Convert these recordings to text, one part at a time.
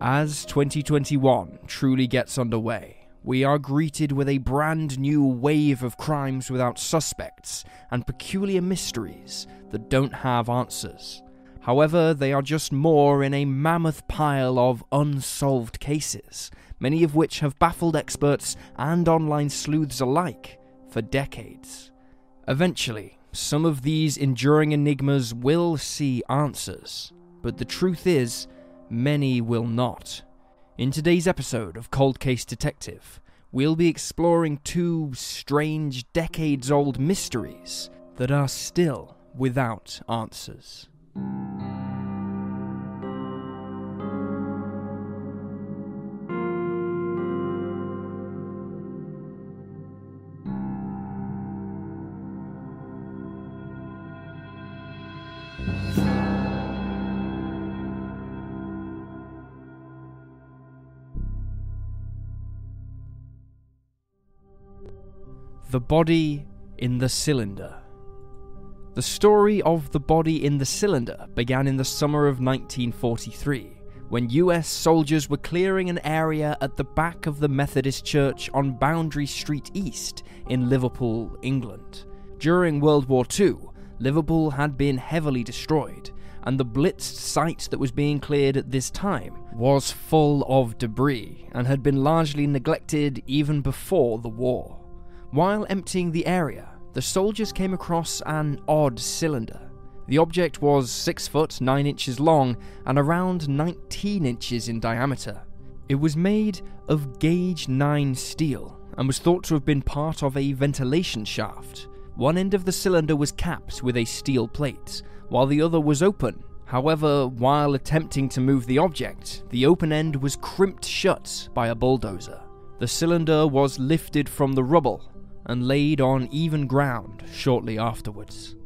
As 2021 truly gets underway, we are greeted with a brand new wave of crimes without suspects and peculiar mysteries that don't have answers. However, they are just more in a mammoth pile of unsolved cases, many of which have baffled experts and online sleuths alike for decades. Eventually, some of these enduring enigmas will see answers, but the truth is, many will not. In today's episode of Cold Case Detective, we'll be exploring two strange, decades old mysteries that are still without answers. The Body in the Cylinder. The story of the body in the cylinder began in the summer of 1943 when US soldiers were clearing an area at the back of the Methodist Church on Boundary Street East in Liverpool, England. During World War II, Liverpool had been heavily destroyed, and the blitzed site that was being cleared at this time was full of debris and had been largely neglected even before the war. While emptying the area, the soldiers came across an odd cylinder. The object was 6 foot 9 inches long and around 19 inches in diameter. It was made of gauge 9 steel and was thought to have been part of a ventilation shaft. One end of the cylinder was capped with a steel plate, while the other was open. However, while attempting to move the object, the open end was crimped shut by a bulldozer. The cylinder was lifted from the rubble and laid on even ground shortly afterwards.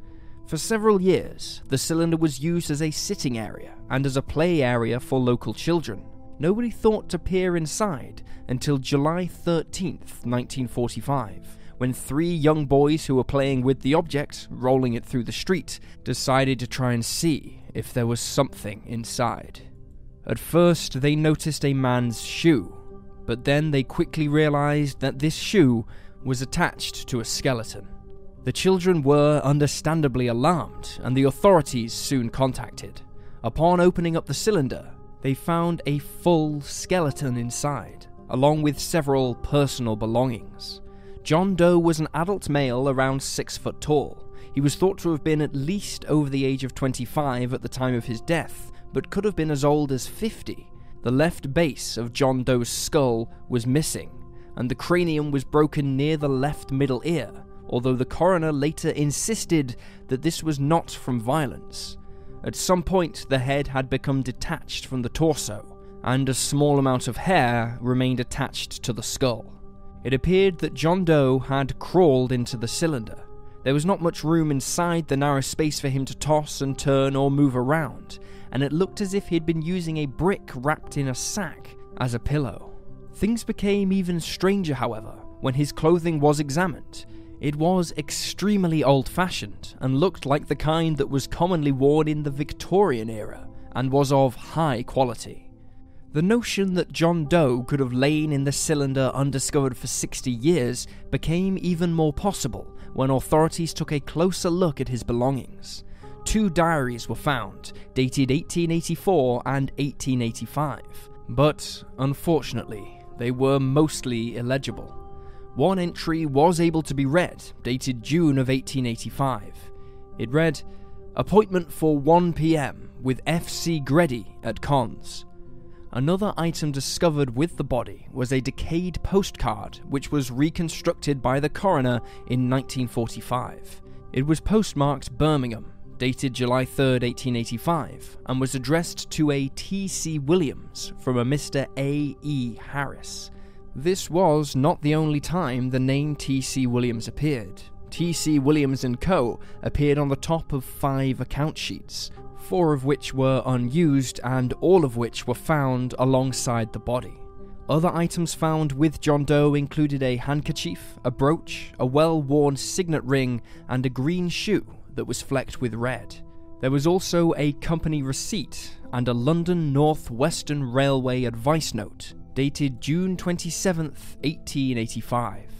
For several years, the cylinder was used as a sitting area and as a play area for local children. Nobody thought to peer inside until July 13th, 1945, when three young boys who were playing with the object, rolling it through the street, decided to try and see if there was something inside. At first, they noticed a man's shoe, but then they quickly realized that this shoe was attached to a skeleton. The children were understandably alarmed, and the authorities soon contacted. Upon opening up the cylinder, they found a full skeleton inside, along with several personal belongings. John Doe was an adult male around 6 foot tall. He was thought to have been at least over the age of 25 at the time of his death, but could have been as old as 50. The left base of John Doe's skull was missing, and the cranium was broken near the left middle ear, although the coroner later insisted that this was not from violence. At some point, the head had become detached from the torso, and a small amount of hair remained attached to the skull. It appeared that John Doe had crawled into the cylinder. There was not much room inside the narrow space for him to toss and turn or move around, and it looked as if he had been using a brick wrapped in a sack as a pillow. Things became even stranger, however, when his clothing was examined. It was extremely old fashioned and looked like the kind that was commonly worn in the Victorian era and was of high quality. The notion that John Doe could have lain in the cylinder undiscovered for 60 years became even more possible when authorities took a closer look at his belongings. Two diaries were found, dated 1884 and 1885, but unfortunately, they were mostly illegible. One entry was able to be read, dated June of 1885. It read, Appointment for 1 pm with F.C. Greddy at Cons. Another item discovered with the body was a decayed postcard which was reconstructed by the coroner in 1945. It was postmarked Birmingham, dated July 3, 1885, and was addressed to a T.C. Williams from a Mr. A. E. Harris. This was not the only time the name T.C. Williams appeared. T.C. Williams & Co. appeared on the top of five account sheets, four of which were unused and all of which were found alongside the body. Other items found with John Doe included a handkerchief, a brooch, a well worn signet ring, and a green shoe that was flecked with red. There was also a company receipt and a London North Western Railway advice note dated June 27, 1885.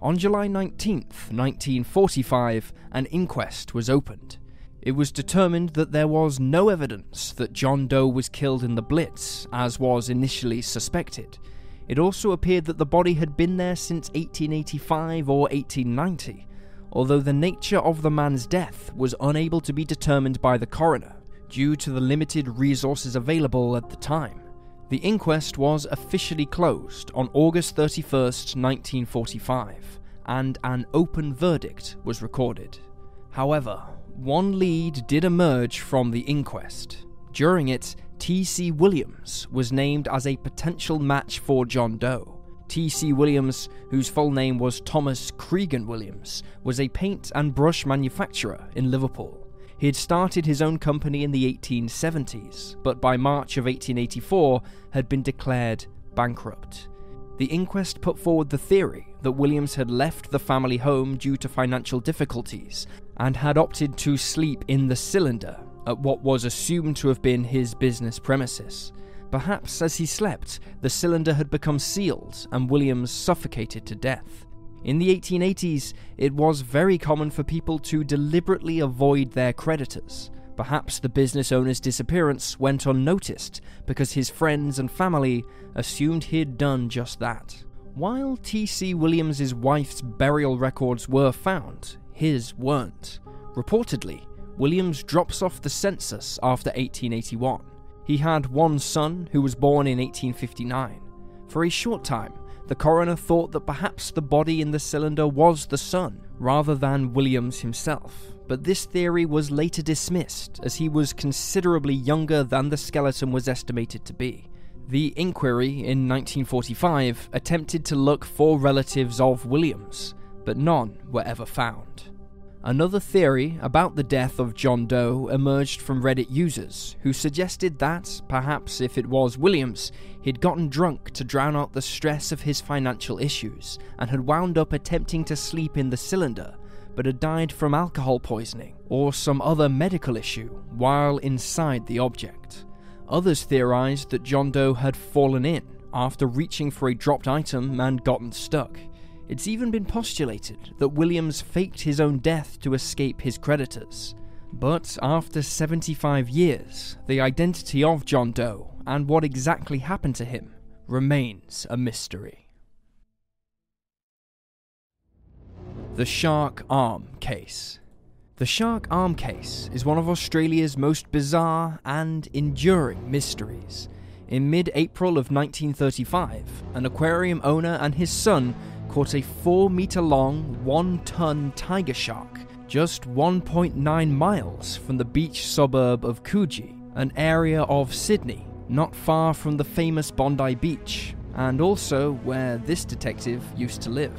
On July 19, 1945, an inquest was opened. It was determined that there was no evidence that John Doe was killed in the Blitz, as was initially suspected. It also appeared that the body had been there since 1885 or 1890, although the nature of the man's death was unable to be determined by the coroner due to the limited resources available at the time. The inquest was officially closed on August 31st, 1945, and an open verdict was recorded. However, one lead did emerge from the inquest. During it, T.C. Williams was named as a potential match for John Doe. T.C. Williams, whose full name was Thomas Cregan Williams, was a paint and brush manufacturer in Liverpool. He had started his own company in the 1870s, but by March of 1884 had been declared bankrupt. The inquest put forward the theory that Williams had left the family home due to financial difficulties and had opted to sleep in the cylinder at what was assumed to have been his business premises. Perhaps as he slept, the cylinder had become sealed and Williams suffocated to death. In the 1880s, it was very common for people to deliberately avoid their creditors. Perhaps the business owner's disappearance went unnoticed because his friends and family assumed he'd done just that. While T.C. Williams's wife's burial records were found, his weren't. Reportedly, Williams drops off the census after 1881. He had one son who was born in 1859. For a short time, the coroner thought that perhaps the body in the cylinder was the son, rather than Williams himself, but this theory was later dismissed as he was considerably younger than the skeleton was estimated to be. The inquiry in 1945 attempted to look for relatives of Williams, but none were ever found. Another theory about the death of John Doe emerged from Reddit users, who suggested that, perhaps if it was Williams, he'd gotten drunk to drown out the stress of his financial issues and had wound up attempting to sleep in the cylinder, but had died from alcohol poisoning or some other medical issue while inside the object. Others theorized that John Doe had fallen in after reaching for a dropped item and gotten stuck. It's even been postulated that Williams faked his own death to escape his creditors. But after 75 years, the identity of John Doe and what exactly happened to him remains a mystery. The Shark Arm Case The Shark Arm Case is one of Australia's most bizarre and enduring mysteries. In mid April of 1935, an aquarium owner and his son caught a 4 meter long, 1 ton tiger shark just 1.9 miles from the beach suburb of Coogee, an area of Sydney not far from the famous Bondi Beach, and also where this detective used to live.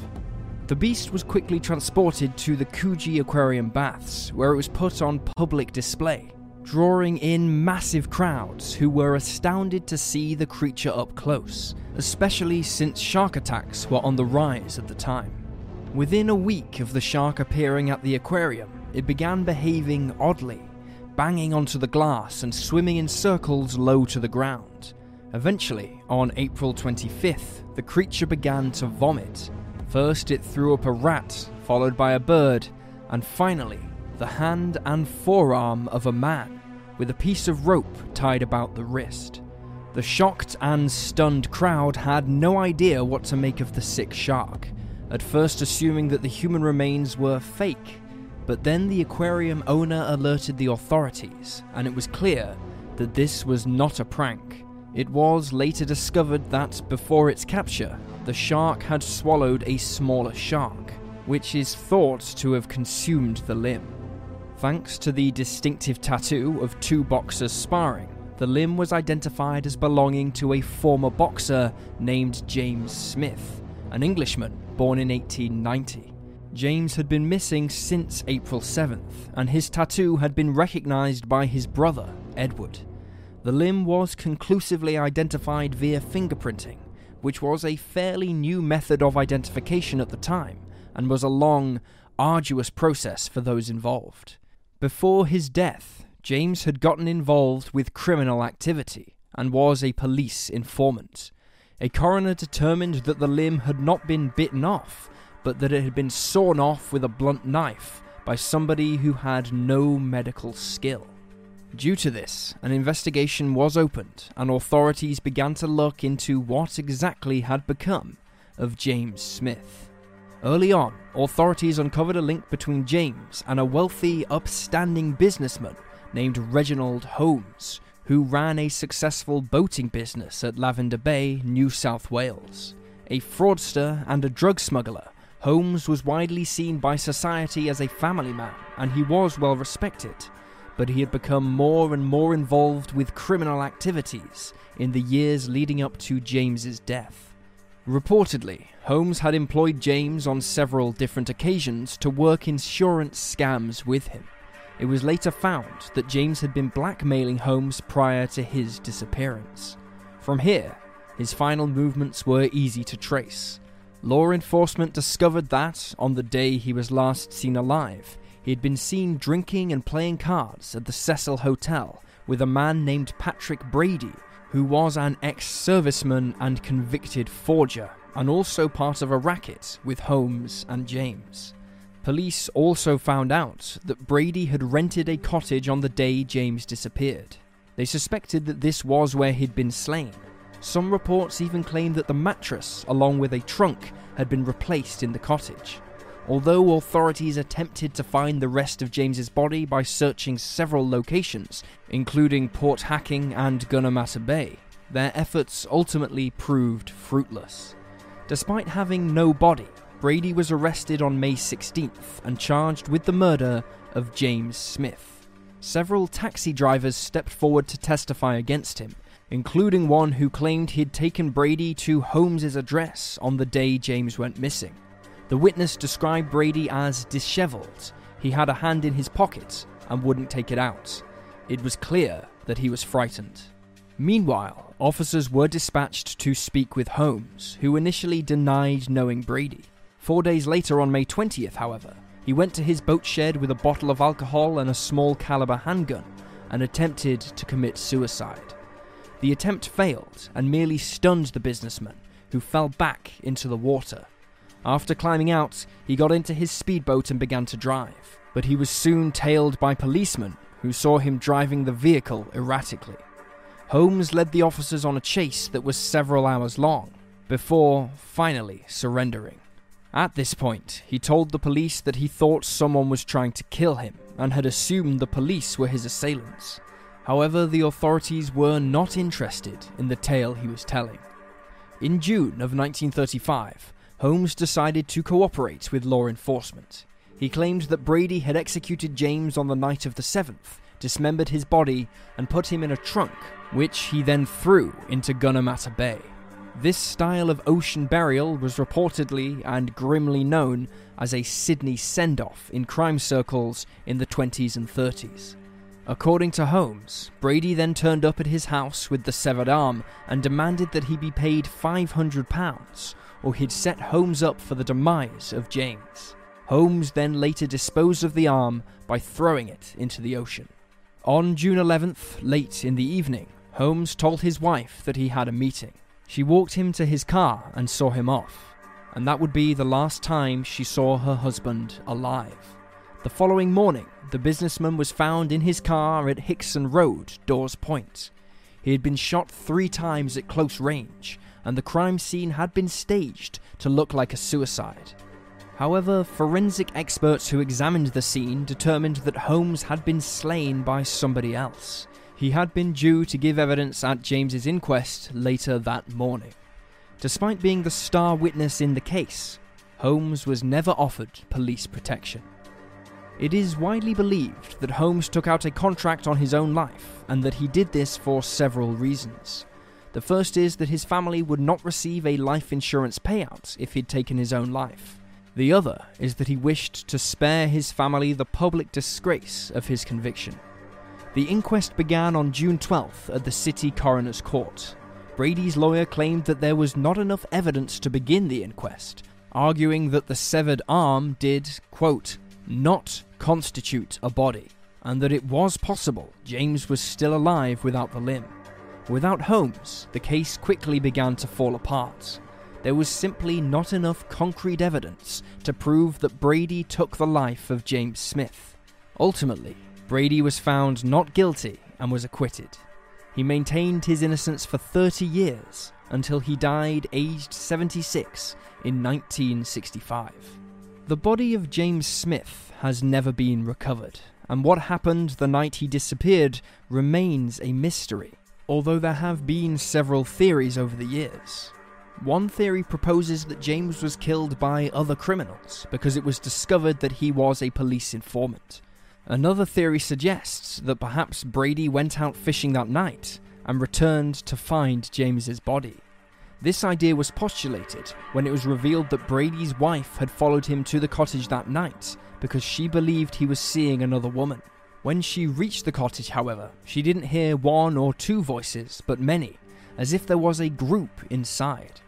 The beast was quickly transported to the Coogee Aquarium Baths, where it was put on public display drawing in massive crowds who were astounded to see the creature up close, especially since shark attacks were on the rise at the time. Within a week of the shark appearing at the aquarium, it began behaving oddly, banging onto the glass and swimming in circles low to the ground. Eventually, on April 25th, the creature began to vomit. First, it threw up a rat, followed by a bird, and finally, the hand and forearm of a man, with a piece of rope tied about the wrist. The shocked and stunned crowd had no idea what to make of the sick shark, at first assuming that the human remains were fake. But then the aquarium owner alerted the authorities, and it was clear that this was not a prank. It was later discovered that before its capture, the shark had swallowed a smaller shark, which is thought to have consumed the limb. Thanks to the distinctive tattoo of two boxers sparring, the limb was identified as belonging to a former boxer named James Smith, an Englishman born in 1890. James had been missing since April 7th, and his tattoo had been recognised by his brother, Edward. The limb was conclusively identified via fingerprinting, which was a fairly new method of identification at the time, and was a long, arduous process for those involved. Before his death, James had gotten involved with criminal activity and was a police informant. A coroner determined that the limb had not been bitten off, but that it had been sawn off with a blunt knife by somebody who had no medical skill. Due to this, an investigation was opened, and authorities began to look into what exactly had become of James Smith. Early on, authorities uncovered a link between James and a wealthy, upstanding businessman named Reginald Holmes, who ran a successful boating business at Lavender Bay, New South Wales. A fraudster and a drug smuggler, Holmes was widely seen by society as a family man, and he was well respected but he had become more and more involved with criminal activities in the years leading up to James's death. Reportedly, Holmes had employed James on several different occasions to work insurance scams with him. It was later found that James had been blackmailing Holmes prior to his disappearance. From here, his final movements were easy to trace. Law enforcement discovered that, on the day he was last seen alive, he had been seen drinking and playing cards at the Cecil Hotel with a man named Patrick Brady, who was an ex serviceman and convicted forger, and also part of a racket with Holmes and James. Police also found out that Brady had rented a cottage on the day James disappeared. They suspected that this was where he'd been slain. Some reports even claimed that the mattress, along with a trunk, had been replaced in the cottage. Although authorities attempted to find the rest of James's body by searching several locations, including Port Hacking and Gunnamatta Bay, their efforts ultimately proved fruitless. Despite having no body, Brady was arrested on May 16th and charged with the murder of James Smith. Several taxi drivers stepped forward to testify against him, including one who claimed he'd taken Brady to Holmes's address on the day James went missing. The witness described Brady as disheveled. He had a hand in his pocket and wouldn't take it out. It was clear that he was frightened. Meanwhile, officers were dispatched to speak with Holmes, who initially denied knowing Brady. Four days later, on May 20th, however, he went to his boat shed with a bottle of alcohol and a small caliber handgun and attempted to commit suicide. The attempt failed and merely stunned the businessman, who fell back into the water. After climbing out, he got into his speedboat and began to drive, but he was soon tailed by policemen who saw him driving the vehicle erratically. Holmes led the officers on a chase that was several hours long, before finally surrendering. At this point, he told the police that he thought someone was trying to kill him and had assumed the police were his assailants. However, the authorities were not interested in the tale he was telling. In June of 1935, Holmes decided to cooperate with law enforcement. He claimed that Brady had executed James on the night of the 7th, dismembered his body, and put him in a trunk, which he then threw into Gunnamatta Bay. This style of ocean burial was reportedly and grimly known as a Sydney send off in crime circles in the 20s and 30s. According to Holmes, Brady then turned up at his house with the severed arm and demanded that he be paid £500 or he'd set Holmes up for the demise of James. Holmes then later disposed of the arm by throwing it into the ocean. On June 11th, late in the evening, Holmes told his wife that he had a meeting. She walked him to his car and saw him off, and that would be the last time she saw her husband alive. The following morning, the businessman was found in his car at Hickson Road, Dawes Point. He had been shot three times at close range, and the crime scene had been staged to look like a suicide. However, forensic experts who examined the scene determined that Holmes had been slain by somebody else. He had been due to give evidence at James's inquest later that morning. Despite being the star witness in the case, Holmes was never offered police protection. It is widely believed that Holmes took out a contract on his own life, and that he did this for several reasons. The first is that his family would not receive a life insurance payout if he'd taken his own life. The other is that he wished to spare his family the public disgrace of his conviction. The inquest began on June 12th at the City Coroner's Court. Brady's lawyer claimed that there was not enough evidence to begin the inquest, arguing that the severed arm did, quote, not constitute a body, and that it was possible James was still alive without the limb. Without Holmes, the case quickly began to fall apart. There was simply not enough concrete evidence to prove that Brady took the life of James Smith. Ultimately, Brady was found not guilty and was acquitted. He maintained his innocence for 30 years until he died aged 76 in 1965. The body of James Smith has never been recovered, and what happened the night he disappeared remains a mystery although there have been several theories over the years. One theory proposes that James was killed by other criminals because it was discovered that he was a police informant. Another theory suggests that perhaps Brady went out fishing that night and returned to find James's body. This idea was postulated when it was revealed that Brady's wife had followed him to the cottage that night because she believed he was seeing another woman. When she reached the cottage, however, she didn't hear one or two voices, but many, as if there was a group inside.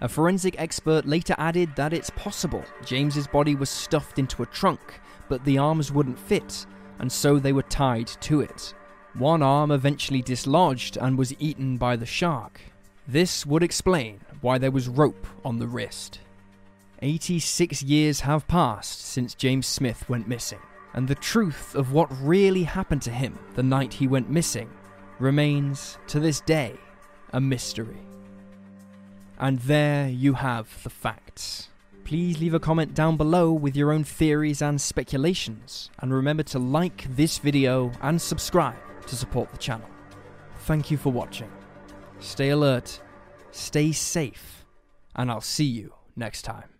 A forensic expert later added that it's possible James's body was stuffed into a trunk, but the arms wouldn't fit, and so they were tied to it. One arm eventually dislodged and was eaten by the shark. This would explain why there was rope on the wrist. 86 years have passed since James Smith went missing and the truth of what really happened to him the night he went missing remains, to this day, a mystery. And there you have the facts. Please leave a comment down below with your own theories and speculations, and remember to like this video and subscribe to support the channel. Thank you for watching. Stay alert, stay safe, and I'll see you next time.